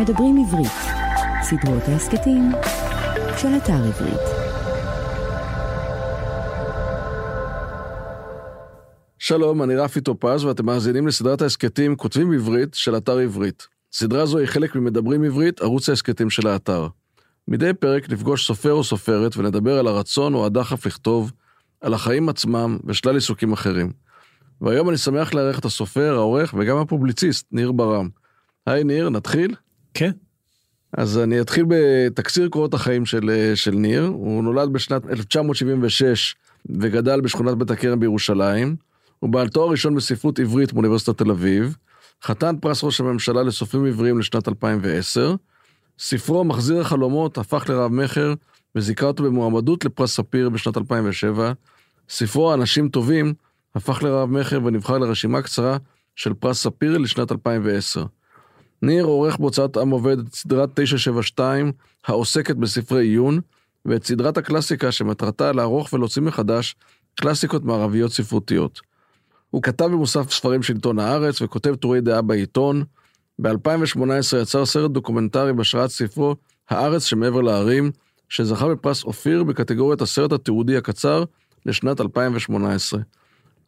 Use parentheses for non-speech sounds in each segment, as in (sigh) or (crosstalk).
מדברים עברית, סדרות ההסכתים של אתר עברית. שלום, אני רפי טופז ואתם מאזינים לסדרת ההסכתים כותבים עברית של אתר עברית. סדרה זו היא חלק ממדברים עברית, ערוץ ההסכתים של האתר. מדי פרק נפגוש סופר או סופרת ונדבר על הרצון או הדחף לכתוב, על החיים עצמם ושלל עיסוקים אחרים. והיום אני שמח לארח את הסופר, העורך וגם הפובליציסט, ניר ברם. היי ניר, נתחיל? כן. אז אני אתחיל בתקציר קורות החיים של, של ניר. הוא נולד בשנת 1976 וגדל בשכונת בית הכרם בירושלים. הוא בעל תואר ראשון בספרות עברית מאוניברסיטת תל אביב. חתן פרס ראש הממשלה לסופרים עבריים לשנת 2010. ספרו מחזיר החלומות הפך לרב מכר וזיכה אותו במועמדות לפרס ספיר בשנת 2007. ספרו אנשים טובים הפך לרב מכר ונבחר לרשימה קצרה של פרס ספיר לשנת 2010. ניר עורך בהוצאת עם עובד את סדרת 972 העוסקת בספרי עיון, ואת סדרת הקלאסיקה שמטרתה לערוך ולהוציא מחדש קלאסיקות מערביות ספרותיות. הוא כתב במוסף ספרים של עיתון הארץ וכותב טורי דעה בעיתון. ב-2018 יצר סרט דוקומנטרי בהשראת ספרו הארץ שמעבר להרים, שזכה בפרס אופיר בקטגוריית הסרט התיעודי הקצר לשנת 2018.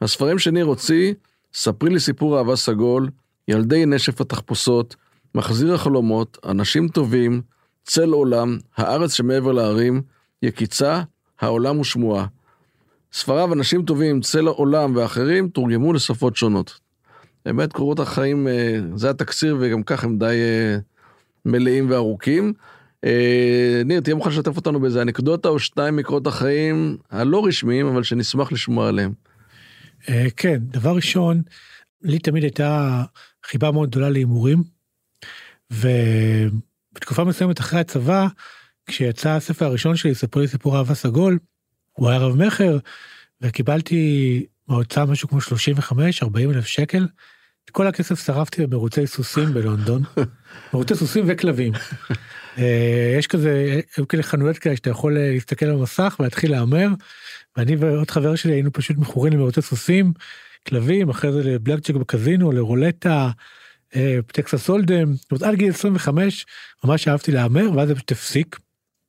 הספרים שניר הוציא, ספרי לי סיפור אהבה סגול, ילדי נשף התחפושות, מחזיר החלומות, אנשים טובים, צל עולם, הארץ שמעבר להרים, יקיצה, העולם ושמועה. ספריו אנשים טובים, צל העולם ואחרים תורגמו לשפות שונות. באמת קורות החיים, אה, זה התקציר וגם כך הם די אה, מלאים וארוכים. אה, ניר, תהיה מוכן לשתף אותנו באיזה אנקדוטה או שתיים מקורות החיים הלא רשמיים, אבל שנשמח לשמוע עליהם. כן, דבר ראשון, לי תמיד הייתה חיבה מאוד גדולה להימורים. ובתקופה מסוימת אחרי הצבא, כשיצא הספר הראשון שלי, ספרי סיפור אהבה סגול, הוא היה רב מכר, וקיבלתי מההוצאה משהו כמו 35-40 אלף שקל. את כל הכסף שרפתי במרוצי סוסים בלונדון, (laughs) מרוצי סוסים וכלבים. אה, יש כזה, היו כאלה חנויות כאלה שאתה יכול אה, להסתכל על המסך ולהתחיל להמר, ואני ועוד חבר שלי היינו פשוט מכורים למרוצי סוסים, כלבים, אחרי זה לבלקצ'ק בקזינו, לרולטה, אה, טקסס הולדם, עד גיל 25 ממש אהבתי להמר ואז זה פשוט הפסיק,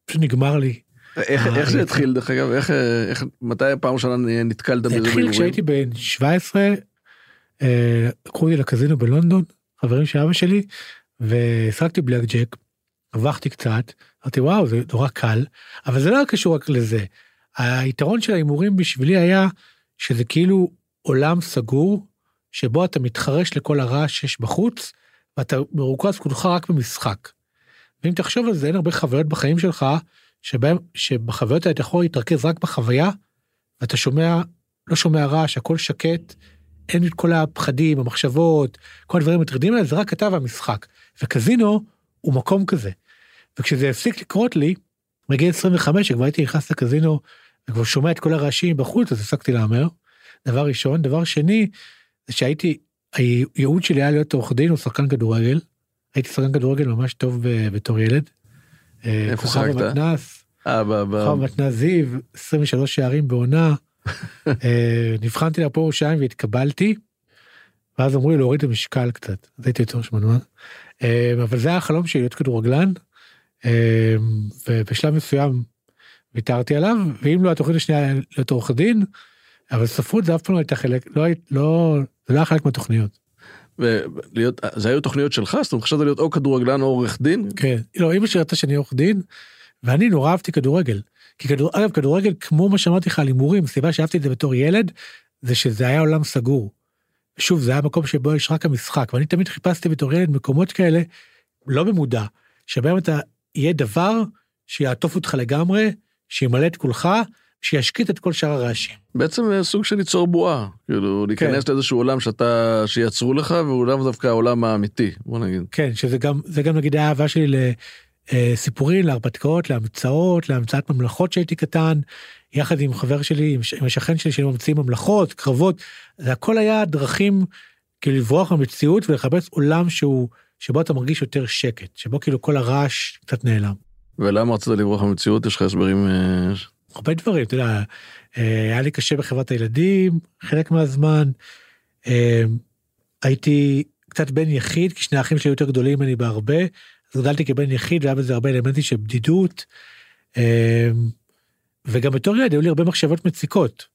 פשוט נגמר לי. איך, איך זה התחיל דרך אגב איך, איך מתי הפעם ראשונה נתקלת בזה? זה התחיל כשהייתי בן 17 אה, לקחו אותי לקזינו בלונדון חברים של אבא שלי והשחקתי בלק ג'ק. הרווחתי קצת אמרתי וואו זה נורא קל אבל זה לא היה קשור רק לזה. היתרון של ההימורים בשבילי היה שזה כאילו עולם סגור שבו אתה מתחרש לכל הרעש שיש בחוץ, ואתה מרוכז כולך רק במשחק. ואם תחשוב על זה, אין הרבה חוויות בחיים שלך, שבהם, שבחוויות האלה אתה יכול להתרכז רק בחוויה, ואתה שומע, לא שומע רעש, הכל שקט, אין את כל הפחדים, המחשבות, כל הדברים המטרידים האלה, זה רק אתה והמשחק. וקזינו הוא מקום כזה. וכשזה הפסיק לקרות לי, בגיל 25, כשכבר הייתי נכנס לקזינו, וכבר שומע את כל הרעשים בחוץ, אז הפסקתי להמר. דבר ראשון. דבר שני, זה שהייתי, הייעוד שלי היה להיות עורך דין או שחקן כדורגל. הייתי שחקן כדורגל ממש טוב בתור ילד. אה, איפה שחקת? כוכב המתנ"ס. אה, המתנ"ס זיו, 23 שערים בעונה. (laughs) אה, נבחנתי לפה ירושלים והתקבלתי. ואז אמרו לי להוריד את המשקל קצת, אז הייתי יותר שמנמן. אה, אבל זה היה החלום שלי להיות כדורגלן. ובשלב מסוים ויתרתי עליו, ואם לא התוכנית השנייה להיות עורך דין, אבל ספרות זה אף פעם לא הייתה חלק, לא, לא, זה לא היה חלק מהתוכניות. ולהיות, זה היו תוכניות שלך? זאת אומרת, חשבת להיות או כדורגלן או עורך דין? כן, לא, אמא שלי ראתה שאני עורך דין, ואני נורא אהבתי כדורגל. כי כדור, אגב, כדורגל, כמו מה שאמרתי לך על הימורים, הסיבה שאהבתי את זה בתור ילד, זה שזה היה עולם סגור. שוב, זה היה מקום שבו יש רק המשחק, ואני תמיד חיפשתי בתור ילד מקומות כאלה, לא במודע, שבהם אתה, יהיה דבר שיעטוף אותך לגמרי, שימלא את כולך, שישקיט את כל שאר הרעשים. בעצם אה, סוג של ליצור בועה, כאילו להיכנס כן. לאיזשהו עולם שאתה, שיצרו לך והוא לאו דווקא העולם האמיתי, בוא נגיד. כן, שזה גם, זה גם נגיד האהבה שלי לסיפורים, להרפתקאות, להמצאות, להמצאת ממלכות שהייתי קטן, יחד עם חבר שלי, עם השכן שלי שממציאים ממלכות, קרבות, זה הכל היה דרכים כאילו לברוח מהמציאות ולחפש עולם שהוא, שבו אתה מרגיש יותר שקט, שבו כאילו כל הרעש קצת נעלם. ולמה רצית לברוח מהמציאות? יש לך הסברים? הרבה דברים, אתה יודע, אה, היה לי קשה בחברת הילדים חלק מהזמן, אה, הייתי קצת בן יחיד, כי שני האחים שלי יותר גדולים ממני בהרבה, אז גדלתי כבן יחיד והיה בזה הרבה אלמנטים של בדידות. אה, וגם בתור ילד היו לי הרבה מחשבות מציקות,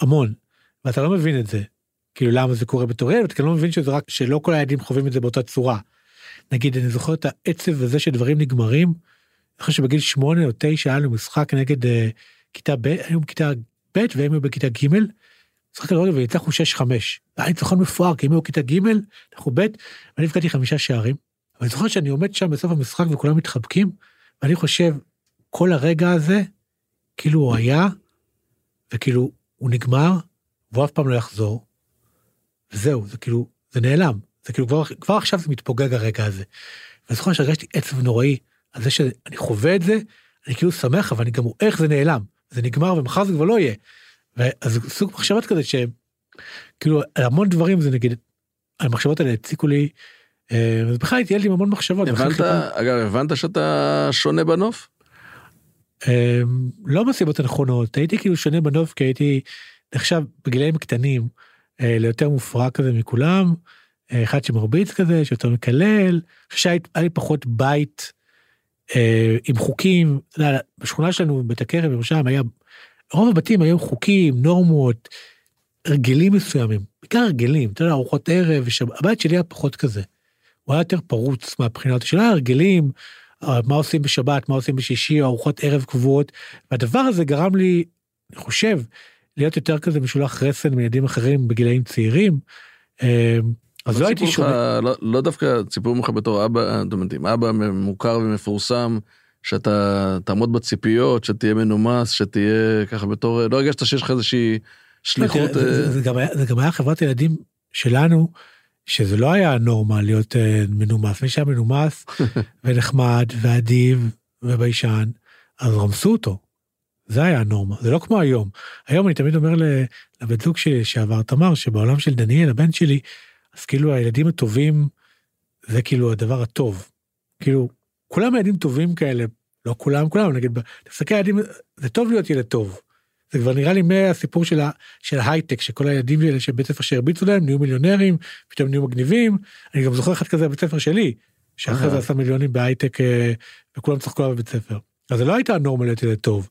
המון, ואתה לא מבין את זה. כאילו למה זה קורה בתור ילד, אתה לא מבין שזה רק שלא כל הילדים חווים את זה באותה צורה. נגיד אני זוכר את העצב הזה שדברים נגמרים. אני חושב שבגיל שמונה או תשע היה לנו משחק נגד uh, כיתה ב', היינו בכיתה ב' והם היו בכיתה ג', משחק כדורגל וניצחנו 6-5. היה ניצחון מפואר כי הם היו בכיתה ג', אנחנו ב', ואני הבקעתי חמישה שערים. אבל אני זוכר שאני עומד שם בסוף המשחק וכולם מתחבקים, ואני חושב, כל הרגע הזה, כאילו הוא היה, וכאילו הוא נגמר, והוא אף פעם לא יחזור. וזהו, זה כאילו, זה נעלם. זה כאילו כבר, כבר עכשיו זה מתפוגג הרגע הזה. ואני זוכר שהרגשתי עצב נוראי על זה שאני חווה את זה, אני כאילו שמח, אבל אני גם רואה איך זה נעלם. זה נגמר ומחר זה כבר לא יהיה. ואז סוג מחשבות כזה שכאילו המון דברים זה נגיד, המחשבות האלה הציקו לי. אה, ובכלל הייתי ילד עם המון מחשבות. הבנת, אגב, הבנת שאתה שונה בנוף? אה, לא בסיבות הנכונות, הייתי כאילו שונה בנוף כי הייתי נחשב בגילאים קטנים אה, ליותר מופרע כזה מכולם. אחד שמרביץ כזה, שיותר מקלל, שהיה לי פחות בית אה, עם חוקים, לא, בשכונה שלנו, בית הכרם ירושלים היה, רוב הבתים היו חוקים, נורמות, הרגלים מסוימים, בעיקר הרגלים, אתה יודע, ארוחות ערב, ושב... הבית שלי היה פחות כזה. הוא היה יותר פרוץ מהבחינה הזאת של הרגלים, אה, מה עושים בשבת, מה עושים בשישי, ארוחות ערב קבועות, והדבר הזה גרם לי, אני חושב, להיות יותר כזה משולח רסן מילדים אחרים בגילאים צעירים. אה, אז לא הייתי שומע. לא, לא דווקא ציפור ממך בתור אבא, אתם יודעים, אבא מוכר ומפורסם, שאתה תעמוד בציפיות, שתהיה מנומס, שתהיה ככה בתור, לא הרגשת שיש לך איזושהי שליחות. זה, זה, זה, גם היה, זה גם היה חברת ילדים שלנו, שזה לא היה נורמה להיות uh, מנומס, מי שהיה מנומס (laughs) ונחמד ואדיב וביישן, אז רמסו אותו. זה היה הנורמה, זה לא כמו היום. היום אני תמיד אומר לבן זוג שלי שעבר תמר, שבעולם של דניאל, הבן שלי, אז כאילו הילדים הטובים זה כאילו הדבר הטוב. כאילו כולם ילדים טובים כאלה, לא כולם כולם, נגיד, תסתכל על ילדים, זה טוב להיות ילד טוב. זה כבר נראה לי מהסיפור של, ה, של ההייטק שכל הילדים האלה של בית ספר שהרביצו להם נהיו מיליונרים פתאום נהיו מגניבים אני גם זוכר אחד כזה בבית ספר שלי שאחרי זה עשה מיליונים בהייטק אה, וכולם צחקו עליו בבית ספר. אז זה לא הייתה נורמה להיות ילד טוב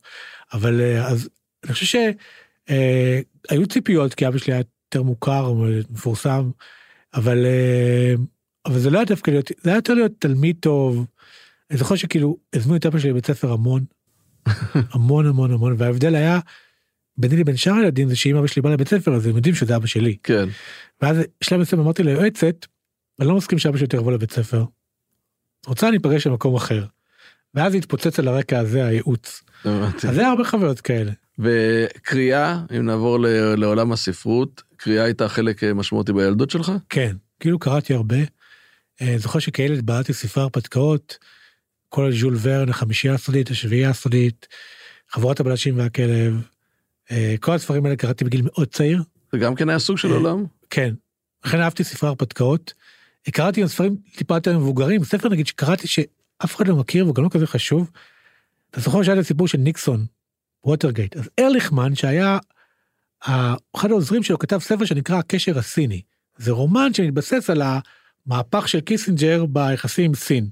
אבל אה, אז אני חושב שהיו אה, ציפיות כי אבא שלי היה יותר מוכר מפורסם אבל אה, אבל זה לא היה דווקא להיות זה היה יותר להיות תלמיד טוב. אני זוכר שכאילו הזמינו את אבא שלי לבית ספר המון (laughs) המון המון המון וההבדל היה ביני לבין שאר הילדים זה שאם אבא שלי בא לבית ספר אז הם יודעים שזה אבא שלי. כן. ואז שלב מסוים אמרתי ליועצת אני לא מסכים שאבא שלי יותר יבוא לבית ספר. רוצה אני אפגש במקום אחר. ואז התפוצץ על הרקע הזה הייעוץ. אז זה הרבה חוויות כאלה. וקריאה אם נעבור לעולם הספרות קריאה הייתה חלק אה, משמעותי בילדות שלך? כן, כאילו קראתי הרבה. אה, זוכר שכילד בעלתי ספרי הרפתקאות, כל ז'ול ורן, החמישייה הסודית, השביעייה הסודית, חבורת הבלשים והכלב. אה, כל הספרים האלה קראתי בגיל מאוד צעיר. זה גם כן היה סוג של עולם? כן, לכן אהבתי ספרי הרפתקאות. קראתי גם ספרים טיפה יותר מבוגרים, ספר נגיד שקראתי שאף אחד לא מכיר וגם לא כזה חשוב. אתה זוכר שהיה את הסיפור של ניקסון, ווטרגייט, אז ארליכמן שהיה אחד העוזרים שלו כתב ספר שנקרא הקשר הסיני. זה רומן שמתבסס על המהפך של קיסינג'ר ביחסים עם סין.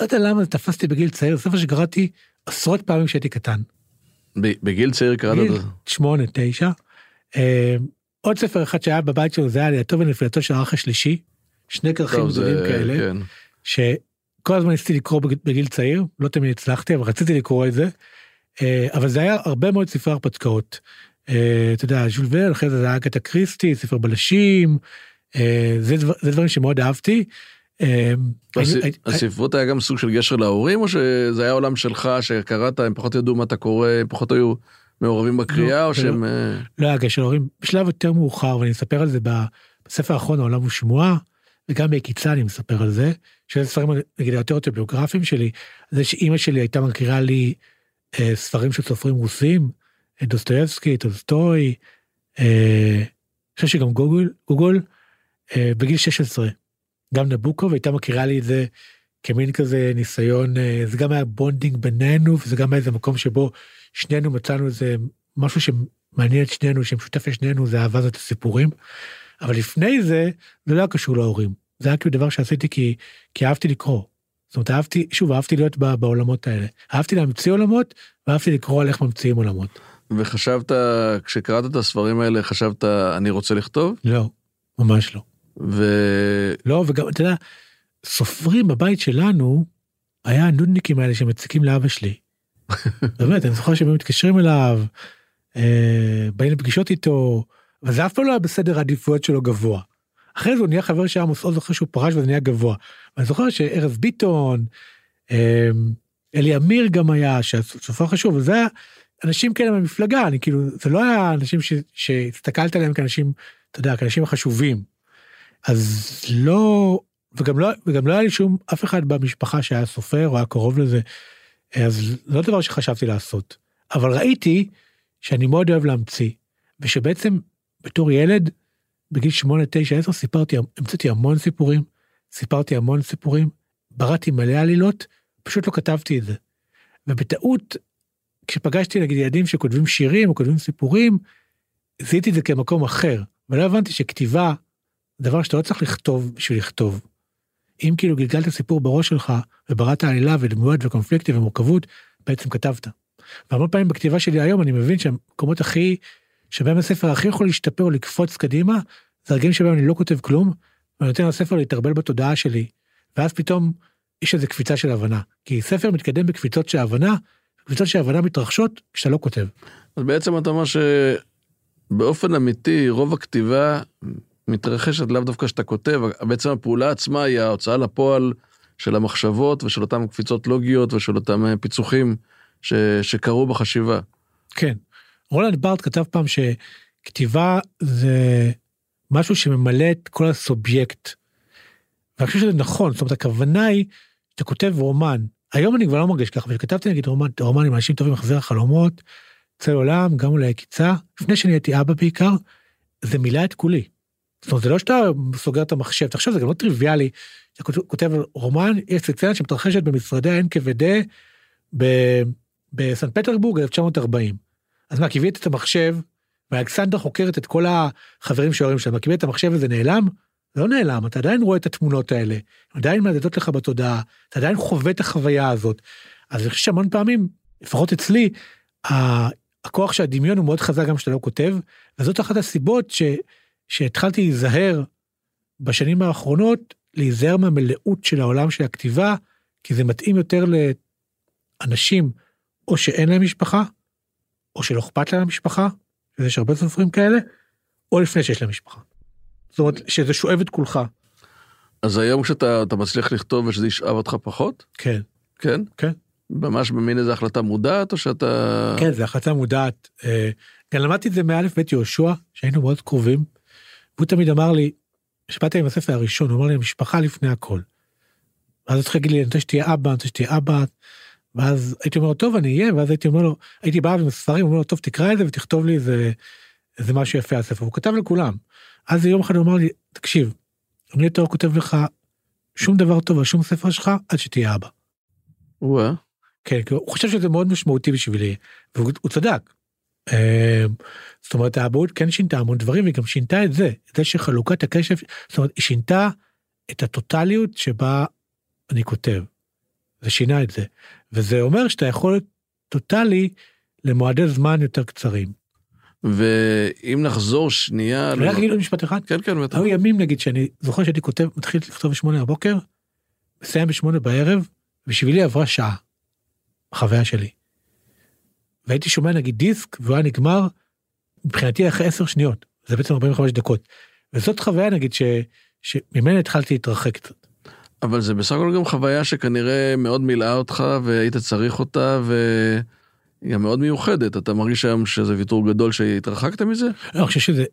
לא יודע למה זה תפסתי בגיל צעיר, זה ספר שקראתי עשרות פעמים כשהייתי קטן. בגיל צעיר קראת את זה? שמונה, תשע. אה, עוד ספר אחד שהיה בבית שלו זה היה לידתו ונפילתו של האח השלישי. שני כרכים גדולים כאלה. כן. שכל הזמן ניסיתי לקרוא בגיל צעיר, לא תמיד הצלחתי, אבל רציתי לקרוא את זה. אה, אבל זה היה הרבה מאוד ספרי הרפתקאות. אה, אתה יודע, ז'ול ורן, אחרי זה זה היה קטע קריסטי, ספר בלשים, אה, זה, דבר, זה דברים שמאוד אהבתי. אה, הספרות היה גם סוג של גשר להורים, או שזה היה עולם שלך שקראת, הם פחות ידעו מה אתה קורא, הם פחות היו מעורבים בקריאה, או שהם... לא היה גשר להורים, בשלב יותר מאוחר, ואני אספר על זה בספר האחרון, העולם הוא שמועה, וגם בקיצה אני מספר על זה, שזה ספרים נגיד היותר אוטוביוגרפיים שלי, זה שאימא שלי הייתה מכירה לי ספרים של סופרים רוסים, דוסטויבסקי, טולסטוי, אה, אני חושב שגם גוגול, גוגול, אה, בגיל 16, גם נבוקוב, והייתה מכירה לי את זה כמין כזה ניסיון, אה, זה גם היה בונדינג בינינו, וזה גם היה איזה מקום שבו שנינו מצאנו איזה משהו שמעניין את שנינו, שמשותף לשנינו, זה אהבה לסיפורים. אבל לפני זה, זה לא היה קשור להורים. זה היה כאילו דבר שעשיתי כי, כי אהבתי לקרוא. זאת אומרת, אהבתי, שוב, אהבתי להיות בעולמות האלה. אהבתי להמציא עולמות, ואהבתי לקרוא על איך ממציאים עולמות. וחשבת, כשקראת את הספרים האלה, חשבת, אני רוצה לכתוב? לא, ממש לא. ו... לא, וגם, אתה יודע, סופרים בבית שלנו, היה הנודניקים האלה שמציקים לאבא שלי. (laughs) באמת, אני זוכר שהם מתקשרים אליו, אה, באים לפגישות איתו, אבל זה אף פעם לא היה בסדר העדיפויות שלו גבוה. אחרי זה הוא נהיה חבר של עמוס עוז אחרי שהוא פרש וזה נהיה גבוה. ואני זוכר שארז ביטון, אה, אלי אמיר גם היה, שסופר חשוב, וזה היה אנשים כאלה במפלגה, אני כאילו, זה לא היה אנשים שהסתכלת עליהם כאנשים, אתה יודע, כאנשים חשובים. אז לא, וגם לא, וגם לא היה לי שום, אף אחד במשפחה שהיה סופר או היה קרוב לזה, אז לא דבר שחשבתי לעשות. אבל ראיתי שאני מאוד אוהב להמציא, ושבעצם בתור ילד, בגיל 8, 9, 10, סיפרתי, המצאתי המון סיפורים, סיפרתי המון סיפורים, בראתי מלא עלילות, פשוט לא כתבתי את זה. ובטעות, כשפגשתי נגיד ילדים שכותבים שירים או כותבים סיפורים, זיהיתי את זה כמקום אחר, ולא הבנתי שכתיבה, דבר שאתה לא צריך לכתוב בשביל לכתוב. אם כאילו גלגלת סיפור בראש שלך ובראת עלילה ודמויות וקונפליקטים ומורכבות, בעצם כתבת. והמון פעמים בכתיבה שלי היום אני מבין שהמקומות הכי, שבהם הספר הכי יכול להשתפר או לקפוץ קדימה, זה הרגעים שבהם אני לא כותב כלום, ואני נותן לספר להתערבל בתודעה שלי, ואז פתאום יש איזו קפיצה של הבנה. כי ספר מתקדם בקפיצות של הבנה, קפיצות של הבנה מתרחשות כשאתה לא כותב. אז בעצם אתה אומר שבאופן אמיתי רוב הכתיבה מתרחשת לאו דווקא שאתה כותב, בעצם הפעולה עצמה היא ההוצאה לפועל של המחשבות ושל אותן קפיצות לוגיות ושל אותם אה, פיצוחים ש, שקרו בחשיבה. כן. רולנד בארט כתב פעם שכתיבה זה משהו שממלא את כל הסובייקט. ואני חושב שזה נכון, זאת אומרת הכוונה היא, שאתה כותב רומן, היום אני כבר לא מרגיש ככה, וכתבתי נגיד רומן, רומן עם אנשים טובים, מחזיר החלומות, צל עולם, גם אולי קיצה, לפני שאני הייתי אבא בעיקר, זה מילא את כולי. זאת אומרת, זה לא שאתה סוגר את המחשב, תחשוב, זה גם לא טריוויאלי. אתה כותב רומן, יש סצנה שמתרחשת במשרדי ה-NKVD בסן פטרבורג 1940. אז מה, קיבלת את המחשב, ואלכסנדר חוקרת את כל החברים שההורים שלהם, קיבלת את המחשב וזה נעלם? לא נעלם, אתה עדיין רואה את התמונות האלה, עדיין מהדהדות לך בתודעה, אתה עדיין חווה את החוויה הזאת. אז אני חושב שהמון פעמים, לפחות אצלי, הכוח של הדמיון הוא מאוד חזק גם כשאתה לא כותב, וזאת אחת הסיבות ש... שהתחלתי להיזהר בשנים האחרונות, להיזהר מהמלאות של העולם של הכתיבה, כי זה מתאים יותר לאנשים או שאין להם משפחה, או שלא אכפת להם משפחה, ויש הרבה סופרים כאלה, או לפני שיש להם משפחה. זאת אומרת, שזה שואב את כולך. אז היום כשאתה מצליח לכתוב ושזה ישאב אותך פחות? כן. כן? כן. ממש במין איזה החלטה מודעת או שאתה... כן, זו החלטה מודעת. אה, גם למדתי את זה מאלף בית יהושע, שהיינו מאוד קרובים. והוא תמיד אמר לי, כשבאתי עם הספר הראשון, הוא אמר לי, משפחה לפני הכל. ואז התחיל להגיד לי, אני רוצה שתהיה אבא, אני רוצה שתהיה אבא. ואז הייתי אומר לו, טוב, אני אהיה, ואז הייתי אומר לו, הייתי בא עם הספרים, אומר לו, טוב, תקרא את זה ותכתוב לי איזה, איזה משהו יפה על הספר. הוא כתב לכולם. אז יום אחד הוא אמר לי, תקשיב, אני יותר כותב לך שום דבר טוב על שום ספר שלך, עד שתהיה אבא. וואה. כן, הוא חושב שזה מאוד משמעותי בשבילי, והוא צדק. אמ, זאת אומרת האבהות כן שינתה המון דברים והיא גם שינתה את זה את זה שחלוקת הקשב זאת אומרת היא שינתה את הטוטליות שבה אני כותב. זה שינה את זה וזה אומר שאתה יכול להיות טוטלי למועדי זמן יותר קצרים. ואם נחזור שנייה רק אגיד עוד משפט אחד כן כן היו ימים נגיד שאני זוכר שהייתי כותב מתחיל לכתוב בשמונה בבוקר מסיים בשמונה בערב בשבילי עברה שעה. החוויה שלי. והייתי שומע נגיד דיסק והוא היה נגמר מבחינתי אחרי 10 שניות זה בעצם 45 דקות. וזאת חוויה נגיד ש, שממנה התחלתי להתרחק קצת. אבל זה בסך הכל גם חוויה שכנראה מאוד מילאה אותך והיית צריך אותה והיא גם מאוד מיוחדת אתה מרגיש היום שזה ויתור גדול שהתרחקת מזה? לא, אני חושב שזה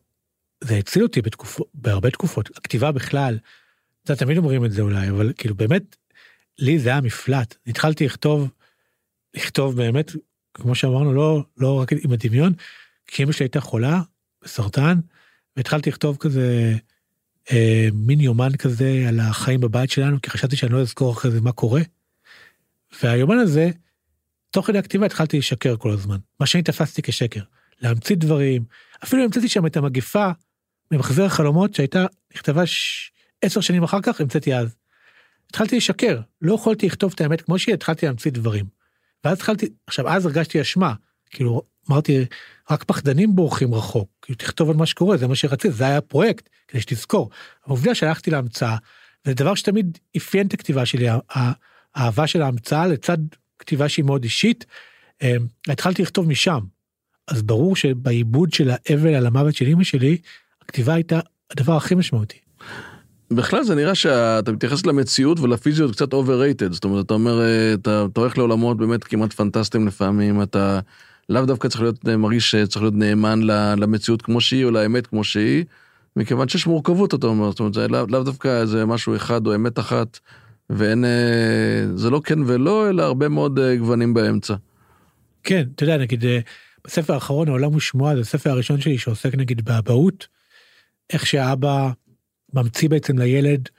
זה הציל אותי בתקופות בהרבה תקופות הכתיבה בכלל. אתה תמיד אומרים את זה אולי אבל כאילו באמת לי זה היה מפלט התחלתי לכתוב לכתוב באמת כמו שאמרנו לא לא רק עם הדמיון כי אמא שלי הייתה חולה בסרטן והתחלתי לכתוב כזה אה, מין יומן כזה על החיים בבית שלנו כי חשבתי שאני לא אזכור אחרי זה מה קורה. והיומן הזה תוך כדי הכתיבה התחלתי לשקר כל הזמן מה שאני תפסתי כשקר להמציא דברים אפילו המצאתי שם את המגפה ממחזר החלומות שהייתה, נכתבה ש... עשר שנים אחר כך, המצאתי אז. התחלתי לשקר, לא יכולתי לכתוב את האמת כמו שהיא, התחלתי להמציא דברים. ואז התחלתי, עכשיו אז הרגשתי אשמה, כאילו אמרתי, רק פחדנים בורחים רחוק, כאילו תכתוב על מה שקורה, זה מה שרציתי, זה היה הפרויקט, כדי שתזכור. העובדה שהלכתי להמצאה, זה דבר שתמיד אפיין את הכתיבה שלי, האהבה של ההמצאה לצד כתיבה שהיא מאוד אישית, אמ, התחלתי לכתוב משם. אז ברור שבעיבוד של האבל על המוות של אמא שלי, הכתיבה הייתה הדבר הכי משמעותי. בכלל זה נראה שאתה מתייחס למציאות ולפיזיות קצת overrated, זאת אומרת, אתה אומר, אה, אתה, הולך לעולמות באמת כמעט פנטסטיים לפעמים, אתה לאו דווקא צריך להיות, אה, מרגיש שצריך להיות נאמן למציאות כמו שהיא או לאמת כמו שהיא, מכיוון שיש מורכבות, אתה אומר, זאת אומרת, זה לאו דווקא איזה משהו אחד או אמת אחת, ואין, אה, זה לא כן ולא, אלא הרבה מאוד גוונים באמצע. כן, אתה יודע, נגיד, בספר האחרון, העולם הוא שמועה, זה הספר הראשון שלי שעוסק נגיד באבהות, איך שאבא... ממציא בעצם לילד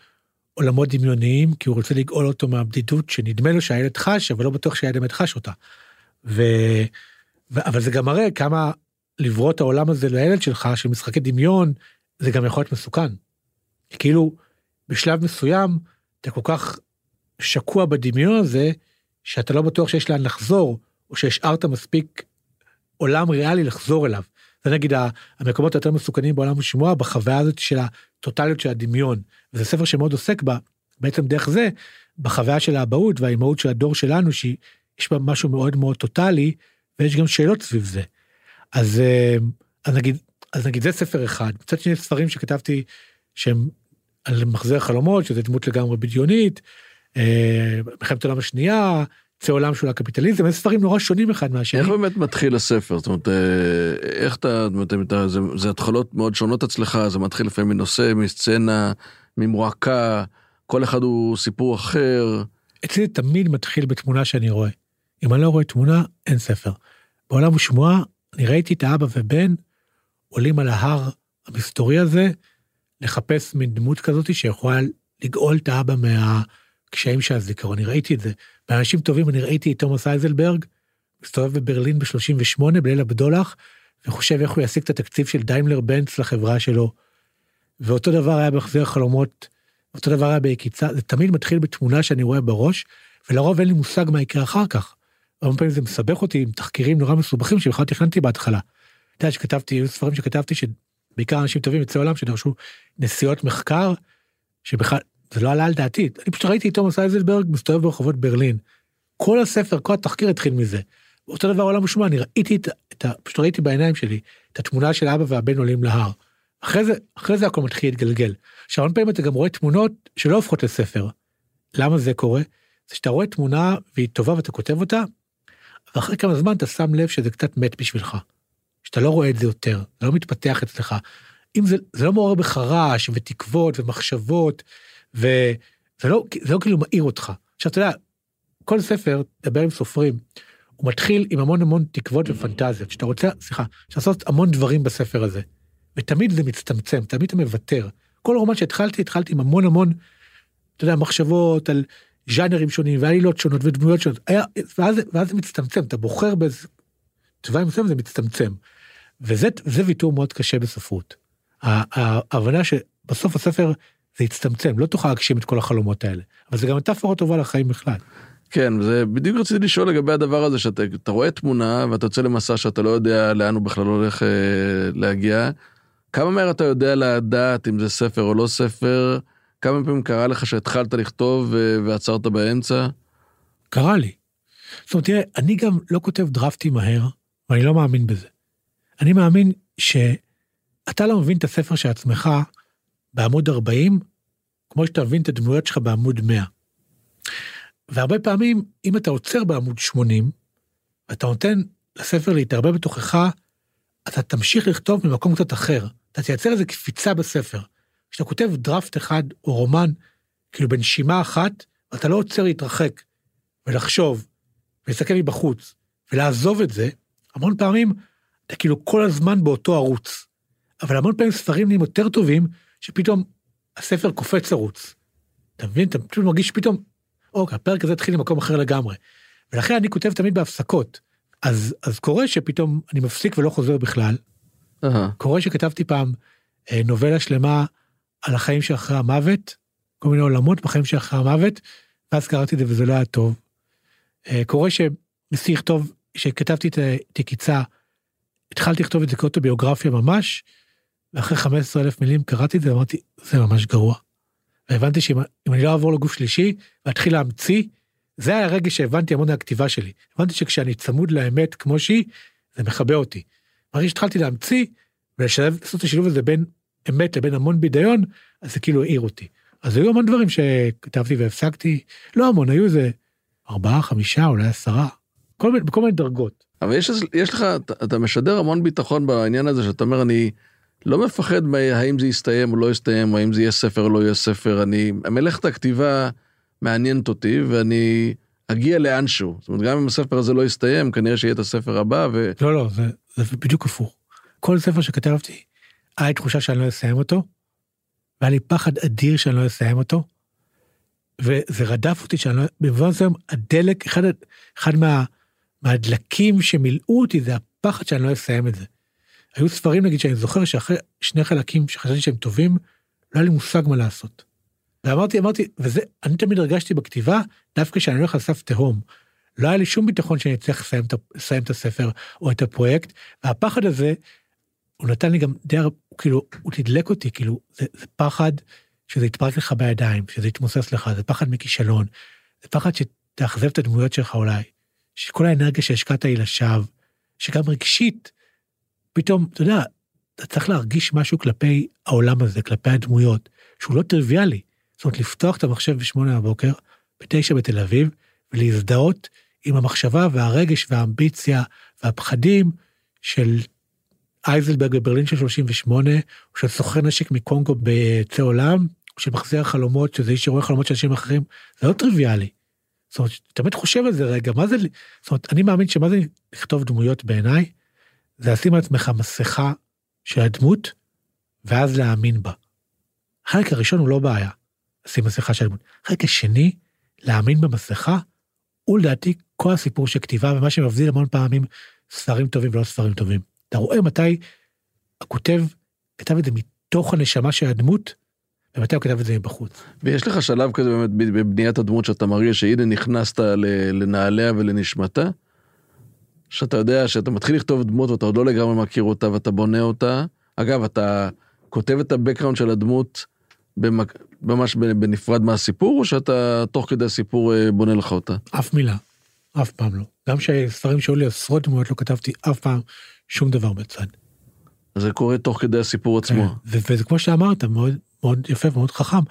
עולמות דמיוניים, כי הוא רוצה לגאול אותו מהבדידות שנדמה לו שהילד חש, אבל לא בטוח שהילד באמת חש אותה. ו... ו... אבל זה גם מראה כמה לברוא את העולם הזה לילד שלך, של משחקי דמיון, זה גם יכול להיות מסוכן. כאילו, בשלב מסוים, אתה כל כך שקוע בדמיון הזה, שאתה לא בטוח שיש לאן לחזור, או שהשארת מספיק עולם ריאלי לחזור אליו. זה נגיד המקומות היותר מסוכנים בעולם השמוע בחוויה הזאת של הטוטליות של הדמיון. וזה ספר שמאוד עוסק בה, בעצם דרך זה, בחוויה של האבהות והאימהות של הדור שלנו, שיש בה משהו מאוד מאוד טוטאלי, ויש גם שאלות סביב זה. אז, אה, אז נגיד, אז נגיד זה ספר אחד. מצד שני ספרים שכתבתי שהם על מחזר חלומות, שזה דמות לגמרי בדיונית, אה, מלחמת העולם השנייה, זה עולם של הקפיטליזם, זה ספרים נורא שונים אחד מהשני. איך באמת מתחיל הספר? זאת אומרת, אה, איך אתה, זאת אומרת, זה, זה התחלות מאוד שונות אצלך, זה מתחיל לפעמים מנושא, מסצנה, ממועקה, כל אחד הוא סיפור אחר. אצלי זה תמיד מתחיל בתמונה שאני רואה. אם אני לא רואה תמונה, אין ספר. בעולם ושמועה, אני ראיתי את האבא ובן עולים על ההר המסתורי הזה, לחפש מין דמות כזאת שיכולה לגאול את האבא מה... קשיים של הזיכרון, אני ראיתי את זה. באנשים טובים אני ראיתי את תומאס אייזלברג, מסתובב בברלין ב-38 בליל הבדולח, וחושב איך הוא ישיג את התקציב של דיימלר בנץ לחברה שלו. ואותו דבר היה בהחזיר החלומות, אותו דבר היה ביקיצה, זה תמיד מתחיל בתמונה שאני רואה בראש, ולרוב אין לי מושג מה יקרה אחר כך. הרבה פעמים זה מסבך אותי עם תחקירים נורא מסובכים שבכלל תכננתי בהתחלה. אתה יודע שכתבתי, היו ספרים שכתבתי שבעיקר אנשים טובים יוצאי עולם שדרשו נסיעות מחקר, שבכלל זה לא עלה על דעתי, אני פשוט ראיתי את תומאס אייזלברג מסתובב ברחובות ברלין. כל הספר, כל התחקיר התחיל מזה. אותו דבר עולם משמע, אני ראיתי את, את ה... פשוט ראיתי בעיניים שלי את התמונה של אבא והבן עולים להר. אחרי זה, אחרי זה הכל מתחיל להתגלגל. עכשיו, הרבה פעמים אתה גם רואה תמונות שלא הופכות לספר. למה זה קורה? זה שאתה רואה תמונה והיא טובה ואתה כותב אותה, ואחרי כמה זמן אתה שם לב שזה קצת מת בשבילך. שאתה לא רואה את זה יותר, זה לא מתפתח אצלך. אם זה, זה לא מעורר בך רעש ותקוות ומחשבות וזה לא, זה לא כאילו מעיר אותך. עכשיו, אתה יודע, כל ספר, דבר עם סופרים, הוא מתחיל עם המון המון תקוות ופנטזיות, שאתה רוצה, סליחה, שאתה לעשות המון דברים בספר הזה. ותמיד זה מצטמצם, תמיד אתה מוותר. כל רומן שהתחלתי, התחלתי עם המון המון, אתה יודע, מחשבות על ז'אנרים שונים ועלילות שונות ודמויות שונות, היה, ואז, ואז זה מצטמצם, אתה בוחר באיזה תוואי מסוים, זה מצטמצם. וזה ויתור מאוד קשה בספרות. ההבנה שבסוף הספר זה יצטמצם, לא תוכל להגשים את כל החלומות האלה. אבל זה גם מטאפורה טובה לחיים בכלל. כן, זה בדיוק רציתי לשאול לגבי הדבר הזה, שאתה רואה תמונה ואתה יוצא למסע שאתה לא יודע לאן הוא בכלל הולך אה, להגיע. כמה מהר אתה יודע לדעת אם זה ספר או לא ספר? כמה פעמים קרה לך שהתחלת לכתוב אה, ועצרת באמצע? קרה לי. זאת אומרת, תראה, אני גם לא כותב דרפטים מהר, ואני לא מאמין בזה. אני מאמין שאתה לא מבין את הספר של עצמך בעמוד 40, כמו שאתה מבין את הדמויות שלך בעמוד 100. והרבה פעמים, אם אתה עוצר בעמוד 80, ואתה נותן לספר להתערבב בתוכך, אתה תמשיך לכתוב ממקום קצת אחר. אתה תייצר איזו קפיצה בספר. כשאתה כותב דראפט אחד או רומן, כאילו בנשימה אחת, ואתה לא עוצר להתרחק ולחשוב ולהסתכל מבחוץ ולעזוב את זה, המון פעמים אתה כאילו כל הזמן באותו ערוץ. אבל המון פעמים ספרים נהיים יותר טובים שפתאום הספר קופץ ערוץ. אתה מבין? אתה פשוט מרגיש פתאום, אוקיי, הפרק הזה התחיל למקום אחר לגמרי. ולכן אני כותב תמיד בהפסקות. אז, אז קורה שפתאום אני מפסיק ולא חוזר בכלל. Uh-huh. קורה שכתבתי פעם אה, נובלה שלמה על החיים שאחרי המוות, כל מיני עולמות בחיים שאחרי המוות, ואז קראתי את זה וזה לא היה טוב. אה, קורה שניסיתי לכתוב, כשכתבתי את הקיצה, התחלתי לכתוב את זה כאוטוביוגרפיה ממש, ואחרי 15 אלף מילים קראתי את זה ואמרתי, זה ממש גרוע. והבנתי שאם אני לא אעבור לגוף שלישי ואתחיל להמציא, זה היה הרגע שהבנתי המון מהכתיבה שלי. הבנתי שכשאני צמוד לאמת כמו שהיא, זה מכבה אותי. ברגע שהתחלתי להמציא ולשלב, לעשות את השילוב הזה בין אמת לבין המון בידיון, אז זה כאילו העיר אותי. אז היו המון דברים שכתבתי והפסקתי, לא המון, היו איזה ארבעה, חמישה, אולי עשרה, בכל מיני דרגות. אבל יש, יש לך, אתה, משדר המון ביטחון בעניין הזה, שאתה אומר, אני לא מפחד מהאם זה יסתיים או לא יסתיים, או האם זה יהיה ספר או לא יהיה ספר, אני, מלאכת הכתיבה מעניינת אותי, ואני אגיע לאנשהו. זאת אומרת, גם אם הספר הזה לא יסתיים, כנראה שיהיה את הספר הבא, ו... לא, לא, זה, זה בדיוק הפוך. כל ספר שכתבתי, היה לי תחושה שאני לא אסיים אותו, והיה לי פחד אדיר שאני לא אסיים אותו, וזה רדף אותי שאני לא... במובן מסוים, הדלק, אחד, אחד מה, מהדלקים שמילאו אותי זה הפחד שאני לא אסיים את זה. היו ספרים נגיד שאני זוכר שאחרי שני חלקים שחשבתי שהם טובים, לא היה לי מושג מה לעשות. ואמרתי, אמרתי, וזה, אני תמיד הרגשתי בכתיבה, דווקא כשאני הולך על סף תהום. לא היה לי שום ביטחון שאני אצליח לסיים, לסיים את הספר או את הפרויקט, והפחד הזה, הוא נתן לי גם די הרבה, כאילו, הוא תדלק אותי, כאילו, זה, זה פחד שזה יתפרק לך בידיים, שזה יתמוסס לך, זה פחד מכישלון, זה פחד שתאכזב את הדמויות שלך אולי, שכל האנרגיה שהשקעת היא לשווא, שגם רגשית, פתאום, אתה יודע, אתה צריך להרגיש משהו כלפי העולם הזה, כלפי הדמויות, שהוא לא טריוויאלי. זאת אומרת, לפתוח את המחשב בשמונה בבוקר, בתשע בתל אביב, ולהזדהות עם המחשבה והרגש והאמביציה והפחדים של אייזלברג בברלין של 38, או של סוחר נשק מקונגו בצא עולם, או של מחזיר החלומות, שזה איש שרואה חלומות של אנשים אחרים, זה לא טריוויאלי. זאת אומרת, תמיד חושב על זה רגע, מה זה, זאת אומרת, אני מאמין שמה זה לכתוב דמויות בעיניי, זה לשים על עצמך מסכה של הדמות, ואז להאמין בה. החלק הראשון הוא לא בעיה, לשים מסכה של הדמות. החלק השני, להאמין במסכה, הוא לדעתי כל הסיפור של כתיבה, ומה שמבדיל המון פעמים ספרים טובים ולא ספרים טובים. אתה רואה מתי הכותב כתב את זה מתוך הנשמה של הדמות, ומתי הוא כתב את זה מבחוץ. ויש לך שלב כזה באמת בבניית הדמות שאתה מרגיש שהנה נכנסת לנעליה ולנשמתה? שאתה יודע שאתה מתחיל לכתוב דמות ואתה עוד לא לגמרי מכיר אותה ואתה בונה אותה. אגב, אתה כותב את הבקראונד של הדמות במק... ממש בנפרד מהסיפור, או שאתה תוך כדי הסיפור אה, בונה לך אותה? אף מילה, אף פעם לא. גם שספרים שהיו לי עשרות דמויות לא כתבתי אף פעם שום דבר בצד. זה קורה תוך כדי הסיפור עצמו. כן, וזה כמו שאמרת, מאוד, מאוד יפה ומאוד חכם.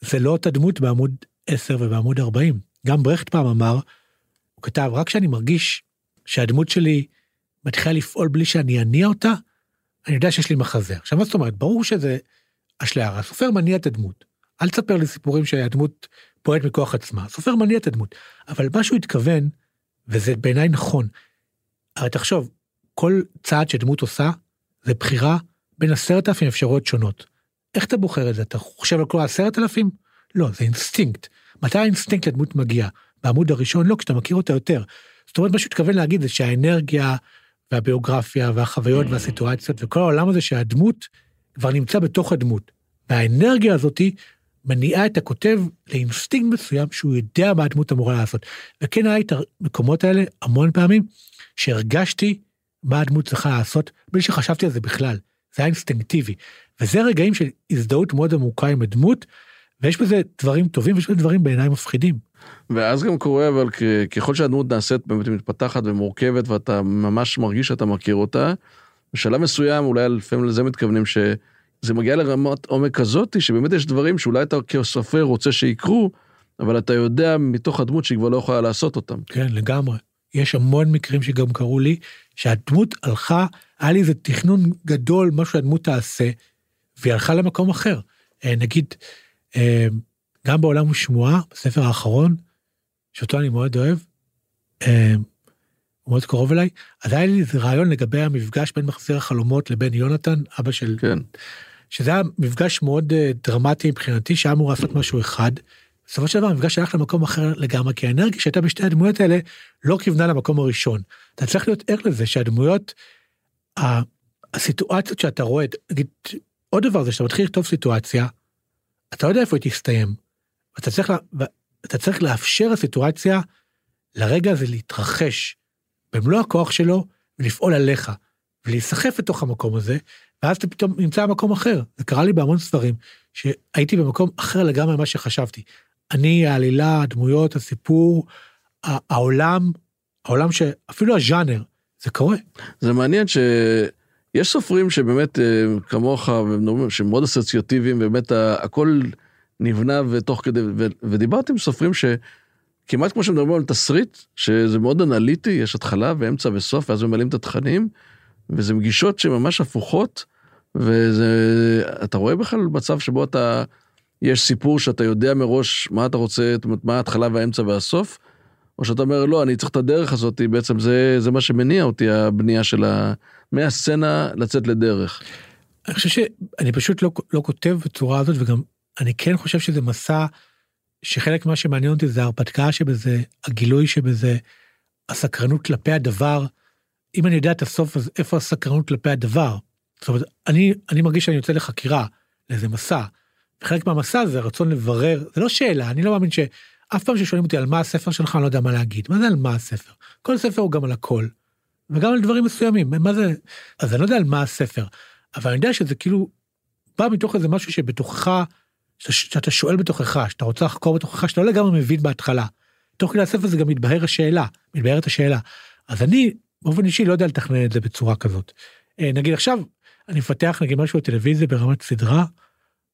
זה לא אותה דמות בעמוד 10 ובעמוד 40. גם ברכט פעם אמר, הוא כתב, רק כשאני מרגיש שהדמות שלי מתחילה לפעול בלי שאני אניע אותה, אני יודע שיש לי מחזה. עכשיו, מה זאת אומרת? ברור שזה אשליה, הסופר מניע את הדמות. אל תספר לי סיפורים שהדמות פועלת מכוח עצמה, הסופר מניע את הדמות. אבל מה שהוא התכוון, וזה בעיניי נכון, הרי תחשוב, כל צעד שדמות עושה, זה בחירה בין עשרת אלפים אפשרויות שונות. איך אתה בוחר את זה? אתה חושב על כל העשרת אלפים? לא, זה אינסטינקט. מתי האינסטינקט לדמות מגיע? בעמוד הראשון? לא, כשאתה מכיר אותה יותר. זאת אומרת, מה שהוא התכוון להגיד זה שהאנרגיה והביוגרפיה והחוויות והסיטואציות וכל העולם הזה שהדמות כבר נמצא בתוך הדמות. והאנרגיה הזאתי מניעה את הכותב לאינסטינקט מסוים שהוא יודע מה הדמות אמורה לעשות. וכן היה את המקומות האלה המון פעמים שהרגשתי מה הדמות צריכה לעשות בלי שחשבתי על זה בכלל. זה היה אינסטינקטיבי. וזה רגעים של הזדהות מאוד עמוקה עם הדמות, ויש בזה דברים טובים ויש בזה דברים בעיניי מפחידים. ואז גם קורה אבל ככל שהדמות נעשית באמת מתפתחת ומורכבת ואתה ממש מרגיש שאתה מכיר אותה, בשלב מסוים אולי לפעמים לזה מתכוונים שזה מגיע לרמת עומק כזאתי שבאמת יש דברים שאולי אתה כסופר רוצה שיקרו, אבל אתה יודע מתוך הדמות שהיא כבר לא יכולה לעשות אותם. כן לגמרי. יש המון מקרים שגם קרו לי שהדמות הלכה, היה לי איזה תכנון גדול משהו שהדמות תעשה, והיא הלכה למקום אחר. אה, נגיד אה, גם בעולם ושמועה, בספר האחרון, שאותו אני מאוד אוהב, אה, הוא מאוד קרוב אליי, אז היה לי איזה רעיון לגבי המפגש בין מחזיר החלומות לבין יונתן, אבא של... כן. שזה היה מפגש מאוד דרמטי מבחינתי, שהיה אמור לעשות משהו אחד. בסופו של דבר המפגש הלך למקום אחר לגמרי, כי האנרגיה שהייתה בשתי הדמויות האלה לא כיוונה למקום הראשון. אתה צריך להיות ער לזה שהדמויות, הסיטואציות שאתה רואה, נגיד, עוד דבר זה שאתה מתחיל לכתוב סיטואציה, אתה לא יודע איפה היא תסתיים. אתה צריך, לה, אתה צריך לאפשר לסיטואציה לרגע הזה להתרחש במלוא הכוח שלו ולפעול עליך ולהיסחף לתוך המקום הזה, ואז אתה פתאום נמצא במקום אחר. זה קרה לי בהמון ספרים, שהייתי במקום אחר לגמרי ממה שחשבתי. אני, העלילה, הדמויות, הסיפור, העולם, העולם שאפילו הז'אנר, זה קורה. זה מעניין שיש סופרים שבאמת אה, כמוך, שמאוד אסוציאטיביים, באמת הכל נבנה ותוך כדי, ודיברתי עם סופרים שכמעט כמו שמדברים על תסריט, שזה מאוד אנליטי, יש התחלה ואמצע וסוף, ואז ממלאים את התכנים, וזה מגישות שממש הפוכות, ואתה רואה בכלל מצב שבו אתה, יש סיפור שאתה יודע מראש מה אתה רוצה, מה ההתחלה והאמצע והסוף, או שאתה אומר, לא, אני צריך את הדרך הזאת, בעצם זה, זה מה שמניע אותי, הבנייה של ה... מהסצנה לצאת לדרך. אני חושב שאני פשוט לא, לא כותב בצורה הזאת, וגם אני כן חושב שזה מסע שחלק ממה שמעניין אותי זה ההרפתקה שבזה, הגילוי שבזה, הסקרנות כלפי הדבר. אם אני יודע את הסוף, אז איפה הסקרנות כלפי הדבר? זאת אומרת, אני, אני מרגיש שאני יוצא לחקירה, לאיזה מסע. וחלק מהמסע זה הרצון לברר, זה לא שאלה, אני לא מאמין ש... אף פעם ששואלים אותי על מה הספר שלך, אני לא יודע מה להגיד. מה זה על מה הספר? כל ספר הוא גם על הכל. וגם על דברים מסוימים. מה זה? אז אני לא יודע על מה הספר, אבל אני יודע שזה כאילו בא מתוך איזה משהו שבתוכך, שאתה שואל בתוכך, שאתה רוצה לחקור בתוכך, שאתה לא לגמרי מבין בהתחלה. תוך כדי הספר זה גם מתבהר השאלה, מתבהרת השאלה. אז אני באופן אישי לא יודע לתכנן את זה בצורה כזאת. אה, נגיד עכשיו, אני מפתח נגיד משהו בטלוויזיה ברמת סדרה,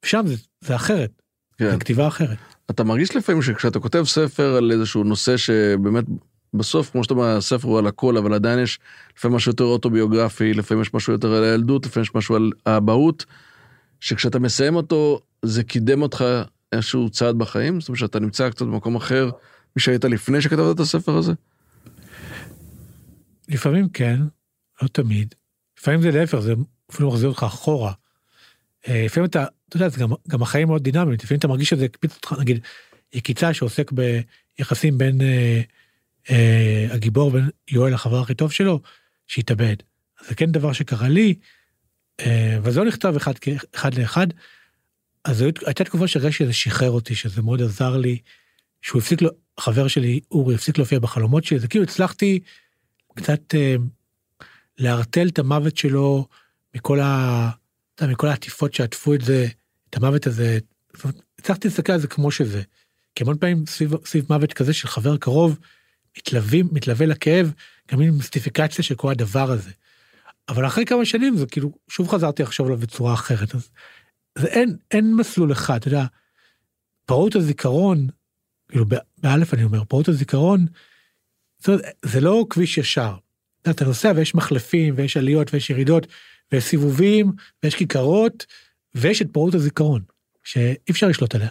ושם זה, זה אחרת, כן. זה כתיבה אחרת. אתה מרגיש לפעמים שכשאתה כותב ספר על איזשהו נושא שבאמת בסוף, כמו שאתה אומר, הספר הוא על הכל, אבל עדיין יש לפעמים משהו יותר אוטוביוגרפי, לפעמים יש משהו יותר על הילדות, לפעמים יש משהו על האבהות, שכשאתה מסיים אותו, זה קידם אותך איזשהו צעד בחיים? זאת אומרת שאתה נמצא קצת במקום אחר משהיית לפני שכתבת את הספר הזה? לפעמים כן, לא תמיד. לפעמים זה להפך, זה אפילו מחזיר אותך אחורה. אה, לפעמים אתה, אתה יודע, גם, גם החיים מאוד דינמיים, לפעמים אתה מרגיש שזה הקפיץ אותך, נגיד, יקיצה שעוסק ביחסים בין אה, אה, הגיבור בין יואל החבר הכי טוב שלו, שהתאבד. זה כן דבר שקרה לי, אה, וזה לא נכתב אחד, אחד לאחד, אז הייתה תקופה שהרגשתי שזה שחרר אותי, שזה מאוד עזר לי, שהוא הפסיק לו, חבר שלי, אורי, הפסיק להופיע בחלומות שלי, זה כאילו הצלחתי קצת אה, לערטל את המוות שלו מכל ה... אתה מכל העטיפות שעטפו את זה, את המוות הזה, הצלחתי להסתכל על זה כמו שזה. כי המון פעמים סביב, סביב מוות כזה של חבר קרוב, מתלווים, מתלווה לכאב, גם עם מיסטיפיקציה של כל הדבר הזה. אבל אחרי כמה שנים זה כאילו, שוב חזרתי לחשוב עליו בצורה אחרת. אז זה אין, אין מסלול אחד, אתה יודע, פרעות הזיכרון, כאילו באלף אני אומר, פרעות הזיכרון, זאת אומרת, זה לא כביש ישר. אתה נוסע ויש מחלפים ויש עליות ויש ירידות ויש סיבובים ויש כיכרות ויש את פרעות הזיכרון שאי אפשר לשלוט עליה.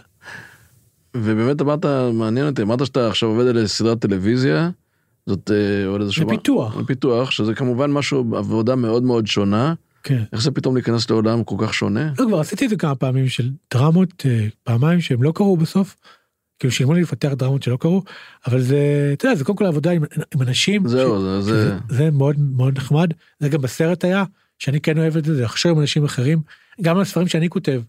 ובאמת אמרת, מעניין אותי, אמרת שאתה עכשיו עובד על סדרת טלוויזיה, זאת אה, עוד איזשהו... זה פיתוח. זה פיתוח, שזה כמובן משהו, עבודה מאוד מאוד שונה. כן. איך זה פתאום להיכנס לעולם כל כך שונה? לא, כבר עשיתי את זה כמה פעמים של דרמות, אה, פעמיים שהם לא קרו בסוף. כאילו שילמו לי לפתח דרמות שלא קרו, אבל זה, אתה יודע, זה קודם כל עבודה עם, עם אנשים. זהו, ש, זה, זה... זה מאוד מאוד נחמד. זה גם בסרט היה, שאני כן אוהב את זה, זה לחשוב עם אנשים אחרים. גם על הספרים שאני כותב,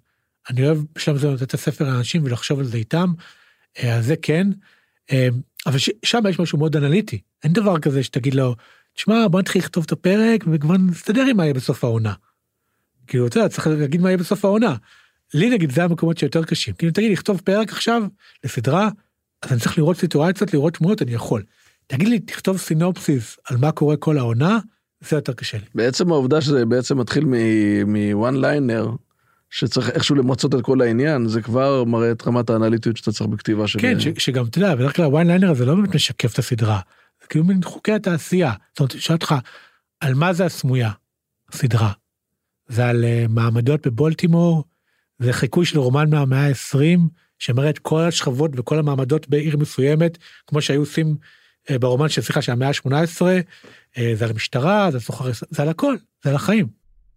אני אוהב בשלב הזה לתת את הספר לאנשים ולחשוב על זה איתם. אה, אז זה כן, אה, אבל ש, שם יש משהו מאוד אנליטי. אין דבר כזה שתגיד לו, תשמע, בוא נתחיל לכתוב את הפרק וכבר נסתדר עם מה יהיה בסוף העונה. כאילו, אתה יודע, צריך להגיד מה יהיה בסוף העונה. לי נגיד זה המקומות שיותר קשים. כאילו, תגיד לכתוב פרק עכשיו לסדרה, אז אני צריך לראות סיטואציות, לראות תמונות, אני יכול. תגיד לי, תכתוב סינופסיס על מה קורה כל העונה, זה יותר קשה לי. בעצם העובדה שזה בעצם מתחיל מוואן ליינר, שצריך איכשהו למצות את כל העניין, זה כבר מראה את רמת האנליטיות שאתה צריך בכתיבה של... כן, ש, שגם, אתה יודע, בדרך כלל הוואן ליינר הזה לא באמת משקף את הסדרה. זה כאילו מין חוקי התעשייה. זאת אומרת, שואל אותך, על מה זה הסמויה, הסדרה? זה על uh, מעמדות בבולטימור, זה חיקוי של רומן מהמאה ה-20, שמראה את כל השכבות וכל המעמדות בעיר מסוימת, כמו שהיו עושים uh, ברומן של שיחה של המאה ה-18, uh, זה על המשטרה, זה, סוחר, זה על הכל, זה על החיים.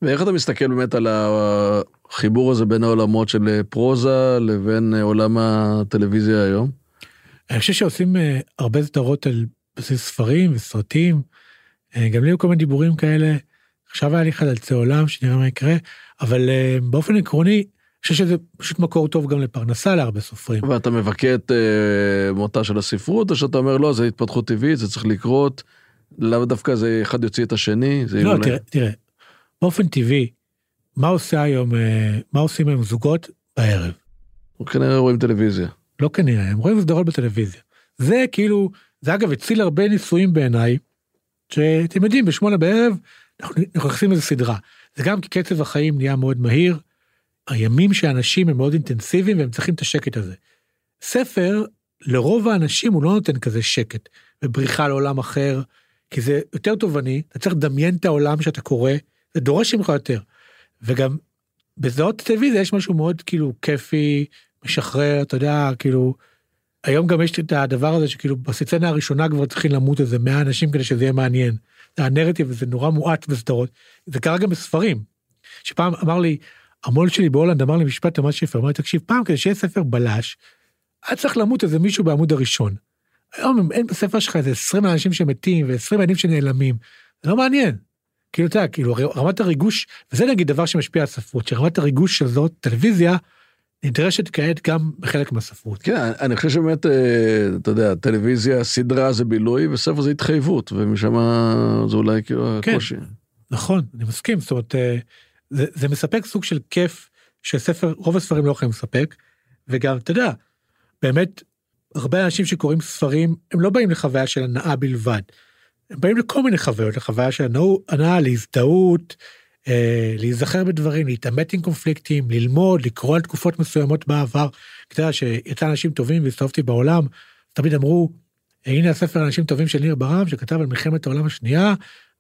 ואיך אתה מסתכל באמת על החיבור הזה בין העולמות של פרוזה לבין עולם הטלוויזיה היום? אני חושב שעושים הרבה סדרות על בסיס ספרים וסרטים. גם לי היו כל מיני דיבורים כאלה. עכשיו היה לי חלצי עולם, שנראה מה יקרה, אבל באופן עקרוני, אני חושב שזה פשוט מקור טוב גם לפרנסה להרבה סופרים. ואתה מבכה את אה, מותה של הספרות, או שאתה אומר, לא, זה התפתחות טבעית, זה צריך לקרות, לאו דווקא זה אחד יוציא את השני, זה לא, אולי- תראה, תראה, באופן טבעי, מה עושה היום, אה, מה עושים היום זוגות בערב? כנראה רואים טלוויזיה. לא כנראה, הם רואים סדרות בטלוויזיה. זה כאילו, זה אגב הציל הרבה ניסויים בעיניי, שאתם יודעים, בשמונה בערב אנחנו נכנסים איזה סדרה. זה גם כי קצב החיים נהיה מאוד מהיר, הימים שאנשים הם מאוד אינטנסיביים והם צריכים את השקט הזה. ספר, לרוב האנשים הוא לא נותן כזה שקט, ובריחה לעולם אחר, כי זה יותר תובעני, אתה צריך לדמיין את העולם שאתה קורא, זה דורש ממך יותר. וגם בסדרות טלוויזיה יש משהו מאוד כאילו כיפי, משחרר, אתה יודע, כאילו, היום גם יש את הדבר הזה שכאילו בסצנה הראשונה כבר צריכים למות איזה 100 אנשים כדי שזה יהיה מעניין. הנרטיב הזה נורא מועט בסדרות, זה קרה גם בספרים. שפעם אמר לי, המו"ל שלי בהולנד אמר לי משפט ממש יפה, אמר לי, תקשיב, פעם כדי שיהיה ספר בלש, היה צריך למות איזה מישהו בעמוד הראשון. היום אם אין בספר שלך איזה 20 אנשים שמתים ו-20 ילדים שנעלמים, זה לא מעניין. כאילו, אתה יודע, כאילו, רמת הריגוש, וזה נגיד דבר שמשפיע על ספרות, שרמת הריגוש של זאת טלוויזיה, נדרשת כעת גם בחלק מהספרות. כן, אני חושב שבאמת, אה, אתה יודע, טלוויזיה, סדרה זה בילוי, וספר זה התחייבות, ומשם זה אולי כאילו כן. הקושי. נכון, אני מסכים, זאת אומרת, אה, זה, זה מספק סוג של כיף שספר, רוב הספרים לא יכולים לספק, וגם, אתה יודע, באמת, הרבה אנשים שקוראים ספרים, הם לא באים לחוויה של הנאה בלבד. הם באים לכל מיני חוויות, לחוויה של הנאה, להזדהות, אה, להיזכר בדברים, להתעמת עם קונפליקטים, ללמוד, לקרוא על תקופות מסוימות בעבר. אתה יודע שיצא אנשים טובים והסתובבתי בעולם, תמיד אמרו, הנה הספר אנשים טובים של ניר ברם, שכתב על מלחמת העולם השנייה,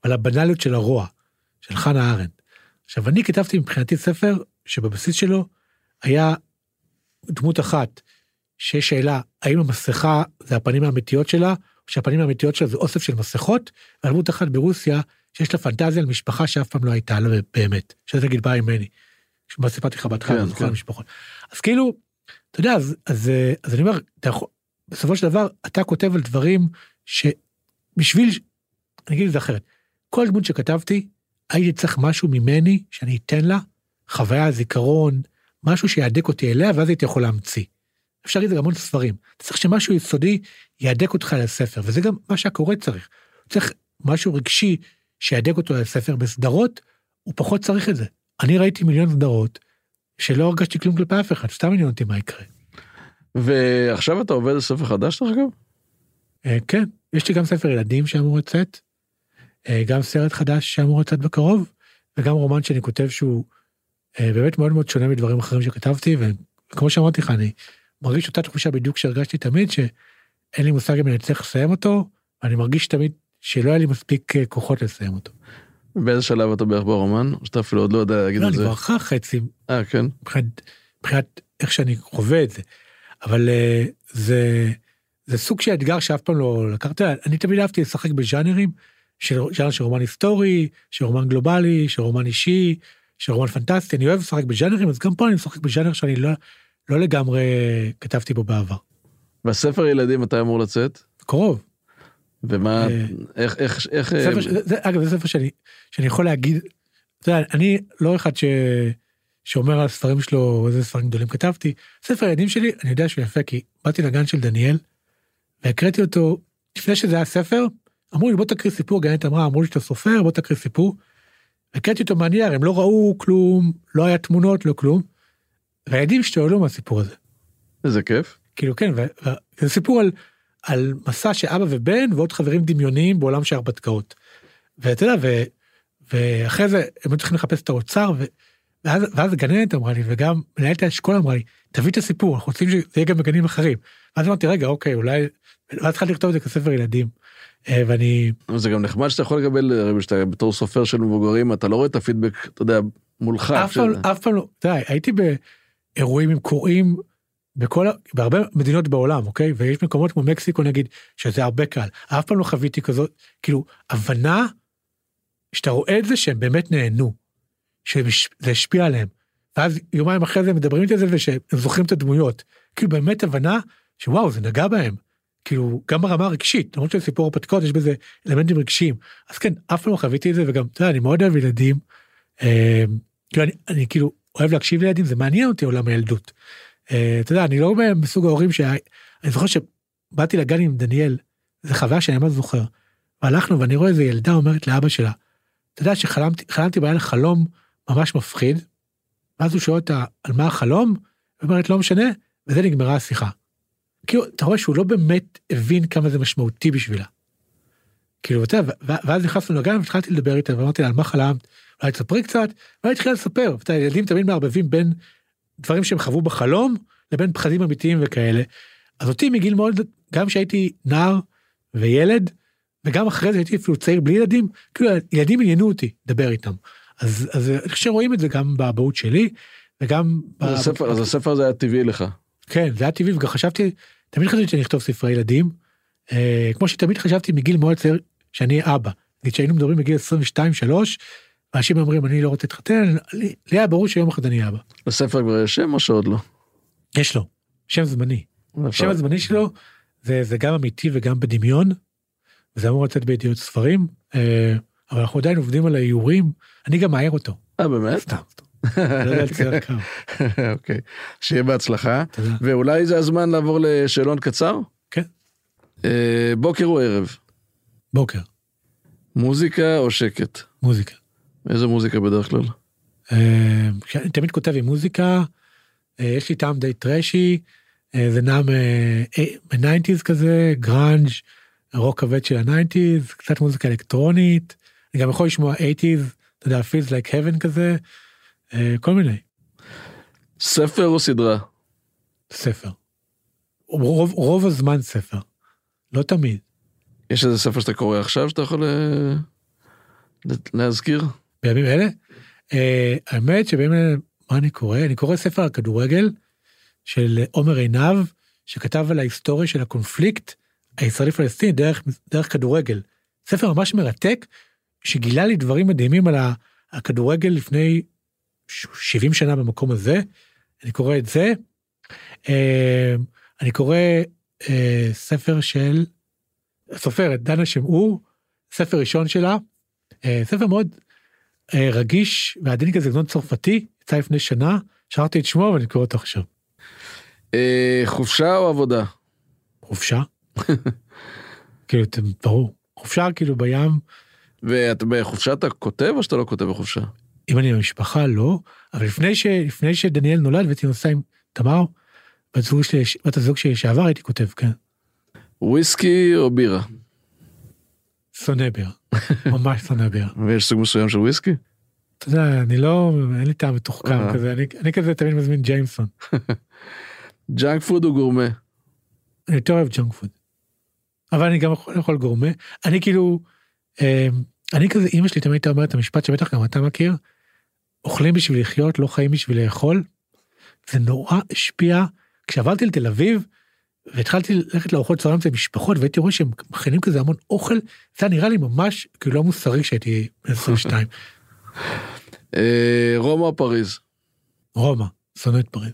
ועל הבנאליות של הרוע, של חנה ארנדט. עכשיו, אני כתבתי מבחינתי ספר שבבסיס שלו היה דמות אחת, שיש שאלה, האם המסכה זה הפנים האמיתיות שלה, או שהפנים האמיתיות שלה זה אוסף של מסכות, ועל דמות אחת ברוסיה, שיש לה פנטזיה על משפחה שאף פעם לא הייתה לה באמת, שזה נגיד באה ממני. מה סיפרתי לך בהתחלה, כן, כן. משפחות. אז כאילו, אתה יודע, אז, אז, אז אני אומר, אתה יכול, בסופו של דבר, אתה כותב על דברים שבשביל, אני אגיד את זה אחרת, כל דמות שכתבתי, הייתי צריך משהו ממני שאני אתן לה, חוויה, זיכרון, משהו שיהדק אותי אליה, ואז הייתי יכול להמציא. אפשר להגיד את זה גם המון ספרים. אתה צריך שמשהו יסודי יהדק אותך לספר, וזה גם מה שהקורא צריך. צריך משהו רגשי שיהדק אותו לספר. בסדרות, הוא פחות צריך את זה. אני ראיתי מיליון סדרות, שלא הרגשתי כלום כלפי אף אחד, סתם עניין אותי מה יקרה. ועכשיו אתה עובד על ספר חדש, דרך אגב? אה, כן, יש לי גם ספר ילדים שאמור לצאת, אה, גם סרט חדש שאמור לצאת בקרוב, וגם רומן שאני כותב שהוא אה, באמת מאוד מאוד שונה מדברים אחרים שכתבתי, וכמו שאמרתי לך, אני מרגיש אותה תחושה בדיוק שהרגשתי תמיד, שאין לי מושג אם אני אצליח לסיים אותו, ואני מרגיש תמיד שלא היה לי מספיק אה, כוחות לסיים אותו. באיזה שלב אתה בערך ברומן? או שאתה אפילו עוד לא יודע להגיד לא, את אני זה? כבר אחרי חצי, אה, כן. מבחינת, מבחינת איך שאני חווה את זה. אבל אה, זה, זה סוג של אתגר שאף פעם לא לקחת, אני תמיד אהבתי לשחק בז'אנרים, של ז'אנר של רומן היסטורי, של רומן גלובלי, של רומן אישי, של רומן פנטסטי, אני אוהב לשחק בז'אנרים, אז גם פה אני משחק בז'אנר שאני לא, לא לגמרי כתבתי בו בעבר. והספר ילדים מתי אמור לצאת? קרוב. ומה, אה, איך, איך, איך, ספר, אה, ש- זה, אגב, זה ספר שאני, שאני יכול להגיד, אתה יודע, אני לא אחד ש, שאומר על הספרים שלו איזה ספרים גדולים כתבתי. ספר הילדים שלי, אני יודע שהוא יפה, כי באתי לגן של דניאל, והקראתי אותו, לפני שזה היה ספר, אמרו לי בוא תקריא סיפור, גננת אמרה, אמרו לי שאתה סופר, בוא תקריא סיפור. הקראתי אותו מהנייר, הם לא ראו כלום, לא היה תמונות, לא כלום. והילדים השתוללו מהסיפור הזה. איזה כיף. כאילו כן, זה סיפור על, על מסע של אבא ובן ועוד חברים דמיוניים בעולם של הרפתקאות. ואתה יודע, ו, ואחרי זה הם היו צריכים לחפש את האוצר, ו, ואז, ואז גננת אמרה לי, וגם מנהלת האשכול אמרה לי, תביא את הסיפור, אנחנו רוצים שזה יהיה גם בגנים אחרים. ואז אמרתי, רגע, אוקיי, אולי, ואז התחלתי לכתוב את זה כספר ילדים. אה, ואני, זה גם נחמד שאתה יכול לקבל, הרי שאתה בתור סופר של מבוגרים, אתה לא רואה את הפידבק, אתה יודע, מולך. אף פעם, אף פעם לא, אתה יודע, הייתי באירועים עם קוראים בכל, בהרבה מדינות בעולם, אוקיי? ויש מקומות כמו מקסיקו נגיד, שזה הרבה קל. אף פעם לא חוויתי כזאת, כאילו, הבנה שאתה רואה את זה שהם באמת נהנו, שזה השפיע עליהם. ואז יומיים אחרי זה הם מדברים איתי על זה ושהם זוכרים את הדמויות. כאילו באמת הבנה שוואו, זה נגע בהם. כאילו, גם ברמה הרגשית, למרות שזה סיפור הרפתקאות, יש בזה אלמנטים רגשיים. אז כן, אף פעם לא חוויתי את זה, וגם, אתה יודע, אני מאוד אוהב ילדים. אה, כאילו, אני, אני כאילו אוהב להקשיב לילדים, זה מעניין אותי עולם הילדות. אה, אתה יודע, אני לא מסוג ההורים שה... אני זוכר שבאתי לגן עם דניאל, זו חוויה שאני ממש זוכר. והלכנו ואני רואה איזה ילדה אומרת לאבא שלה, אתה יודע שחלמתי בלילה חלום ממש מפחיד, ואז הוא שואל אותה על מה החלום, היא אומרת לא משנה, וזה נגמרה השיחה. כאילו, אתה רואה שהוא לא באמת הבין כמה זה משמעותי בשבילה. כאילו, אתה יודע, ואז נכנסנו לגן והתחלתי לדבר איתה ואמרתי לה על מה חלמת, אולי תספרי קצת, ואני התחילה לספר, אתה יודע, ילדים תמיד מערבבים בין דברים שהם חוו בחלום לבין פחדים אמיתיים וכאלה. אז אותי מגיל מאוד, גם כשהייתי נער וילד, וגם אחרי זה הייתי אפילו צעיר בלי ילדים, כאילו ילדים עניינו אותי לדבר איתם. אז, אז אני חושב שרואים את זה גם באבהות שלי, וגם... אז הספר, אז הספר הזה היה טבעי לך. כן, זה היה טבעי, וגם חשבתי, תמיד חשבתי שאני אכתוב ספרי ילדים, אה, כמו שתמיד חשבתי מגיל מאוד צעיר שאני אבא. נגיד שהיינו מדברים בגיל 22-3, אנשים אומרים אני לא רוצה להתחתן, לי היה ברור שיום אחד אני אבא. לספר כבר יש שם או שעוד לא? יש לו, שם זמני. השם הזמני שלו זה, זה גם אמיתי וגם בדמיון, וזה אמור לצאת בידיעות ספרים, אה, אבל אנחנו עדיין עובדים על האיורים, אני גם מאייר אותו. אה באמת? סתם, לא (laughs) אוקיי, שיהיה בהצלחה. ואולי זה הזמן לעבור לשאלון קצר? כן. אה, בוקר או ערב? בוקר. מוזיקה או שקט? מוזיקה. איזה מוזיקה בדרך כלל? אה, אני תמיד כותב עם מוזיקה, יש לי טעם די טרשי, זה נע מ-90's כזה, גראנג', רוק כבד של ה-90's, קצת מוזיקה אלקטרונית, אני גם יכול לשמוע 80's, אתה יודע, feels like heaven כזה, אה, כל מיני. ספר או סדרה? ספר. רוב, רוב הזמן ספר, לא תמיד. יש איזה ספר שאתה קורא עכשיו שאתה יכול אה, להזכיר? בימים אלה? אה, האמת שבימים אלה, מה אני קורא? אני קורא ספר על כדורגל של עומר עינב, שכתב על ההיסטוריה של הקונפליקט הישראלי פלסטיני דרך, דרך כדורגל. ספר ממש מרתק, שגילה לי דברים מדהימים על הכדורגל לפני 70 שנה במקום הזה. אני קורא את זה. אה, אני קורא אה, ספר של סופרת דנה שמעור, ספר ראשון שלה, אה, ספר מאוד רגיש ועדין כזה, גנון צרפתי, יצא לפני שנה, שרתי את שמו ואני קורא אותו עכשיו. חופשה או עבודה? חופשה. (laughs) כאילו, ברור, חופשה כאילו בים. ואתה בחופשה אתה כותב או שאתה לא כותב בחופשה? אם אני במשפחה לא, אבל לפני, ש, לפני שדניאל נולד והייתי נוסע עם תמר, בת הזוג שלי, בת הזוג שלי לשעבר הייתי כותב, כן. וויסקי או בירה? שונא בירה, (laughs) ממש שונא בירה. ויש סוג מסוים של וויסקי? אתה יודע, אני לא, אין לי טעם מתוחכם. כזה, אני, אני כזה תמיד מזמין ג'יימסון. (laughs) junk food או גורמה? אני יותר אוהב junk food. אבל אני גם יכול לאכול גורמה. אני כאילו, אה, אני כזה, אמא שלי תמיד הייתה אומרת את המשפט שבטח גם אתה מכיר, אוכלים בשביל לחיות, לא חיים בשביל לאכול. זה נורא השפיע. כשעברתי לתל אביב, והתחלתי ללכת לארוחות צהריים אצל משפחות, והייתי רואה שהם מכינים כזה המון אוכל, זה נראה לי ממש כאילו לא מוסרי כשהייתי בן 22. אה, רומא או פריז? רומא, שונא את פריז.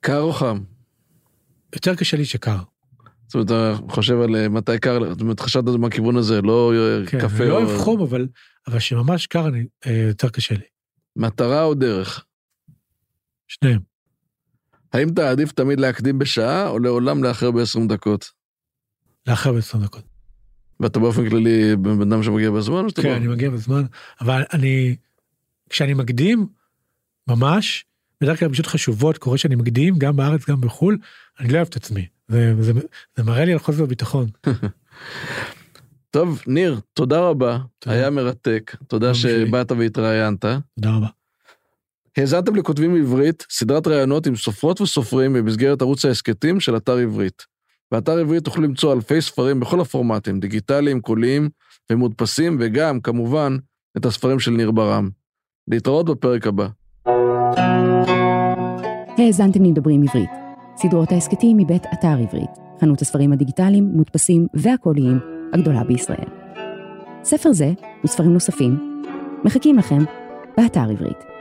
קר או חם? יותר קשה לי שקר. זאת אומרת, אתה חושב על אה, מתי קר, זאת אומרת, חשבת על זה מהכיוון הזה, לא אה, כן, קפה. אני לא אוהב חום, אבל, אבל שממש קר, אני, יותר קשה לי. מטרה או דרך? שניהם. האם אתה עדיף תמיד להקדים בשעה, או לעולם לאחר ב-20 דקות? לאחר ב-20 דקות. ואתה באופן כללי בן אדם שמגיע בזמן? כן, לא? אני מגיע בזמן, אבל אני, כשאני מקדים, ממש, בדרך כלל פשוט חשובות, קורה שאני מקדים, גם בארץ, גם בחו"ל, אני לא אוהב את עצמי. זה, זה, זה מראה לי על חוסר ביטחון. (laughs) טוב, ניר, תודה רבה, תודה. היה מרתק, תודה שבאת והתראיינת. תודה רבה. האזנתם לכותבים עברית, סדרת ראיונות עם סופרות וסופרים במסגרת ערוץ ההסכתים של אתר עברית. באתר עברית תוכלו למצוא אלפי ספרים בכל הפורמטים, דיגיטליים, קוליים ומודפסים, וגם, כמובן, את הספרים של ניר ברם. להתראות בפרק הבא. האזנתם לדברים עברית, סדרות ההסכתים מבית אתר עברית, חנות הספרים הדיגיטליים, מודפסים והקוליים הגדולה בישראל. ספר זה וספרים נוספים מחכים לכם באתר עברית.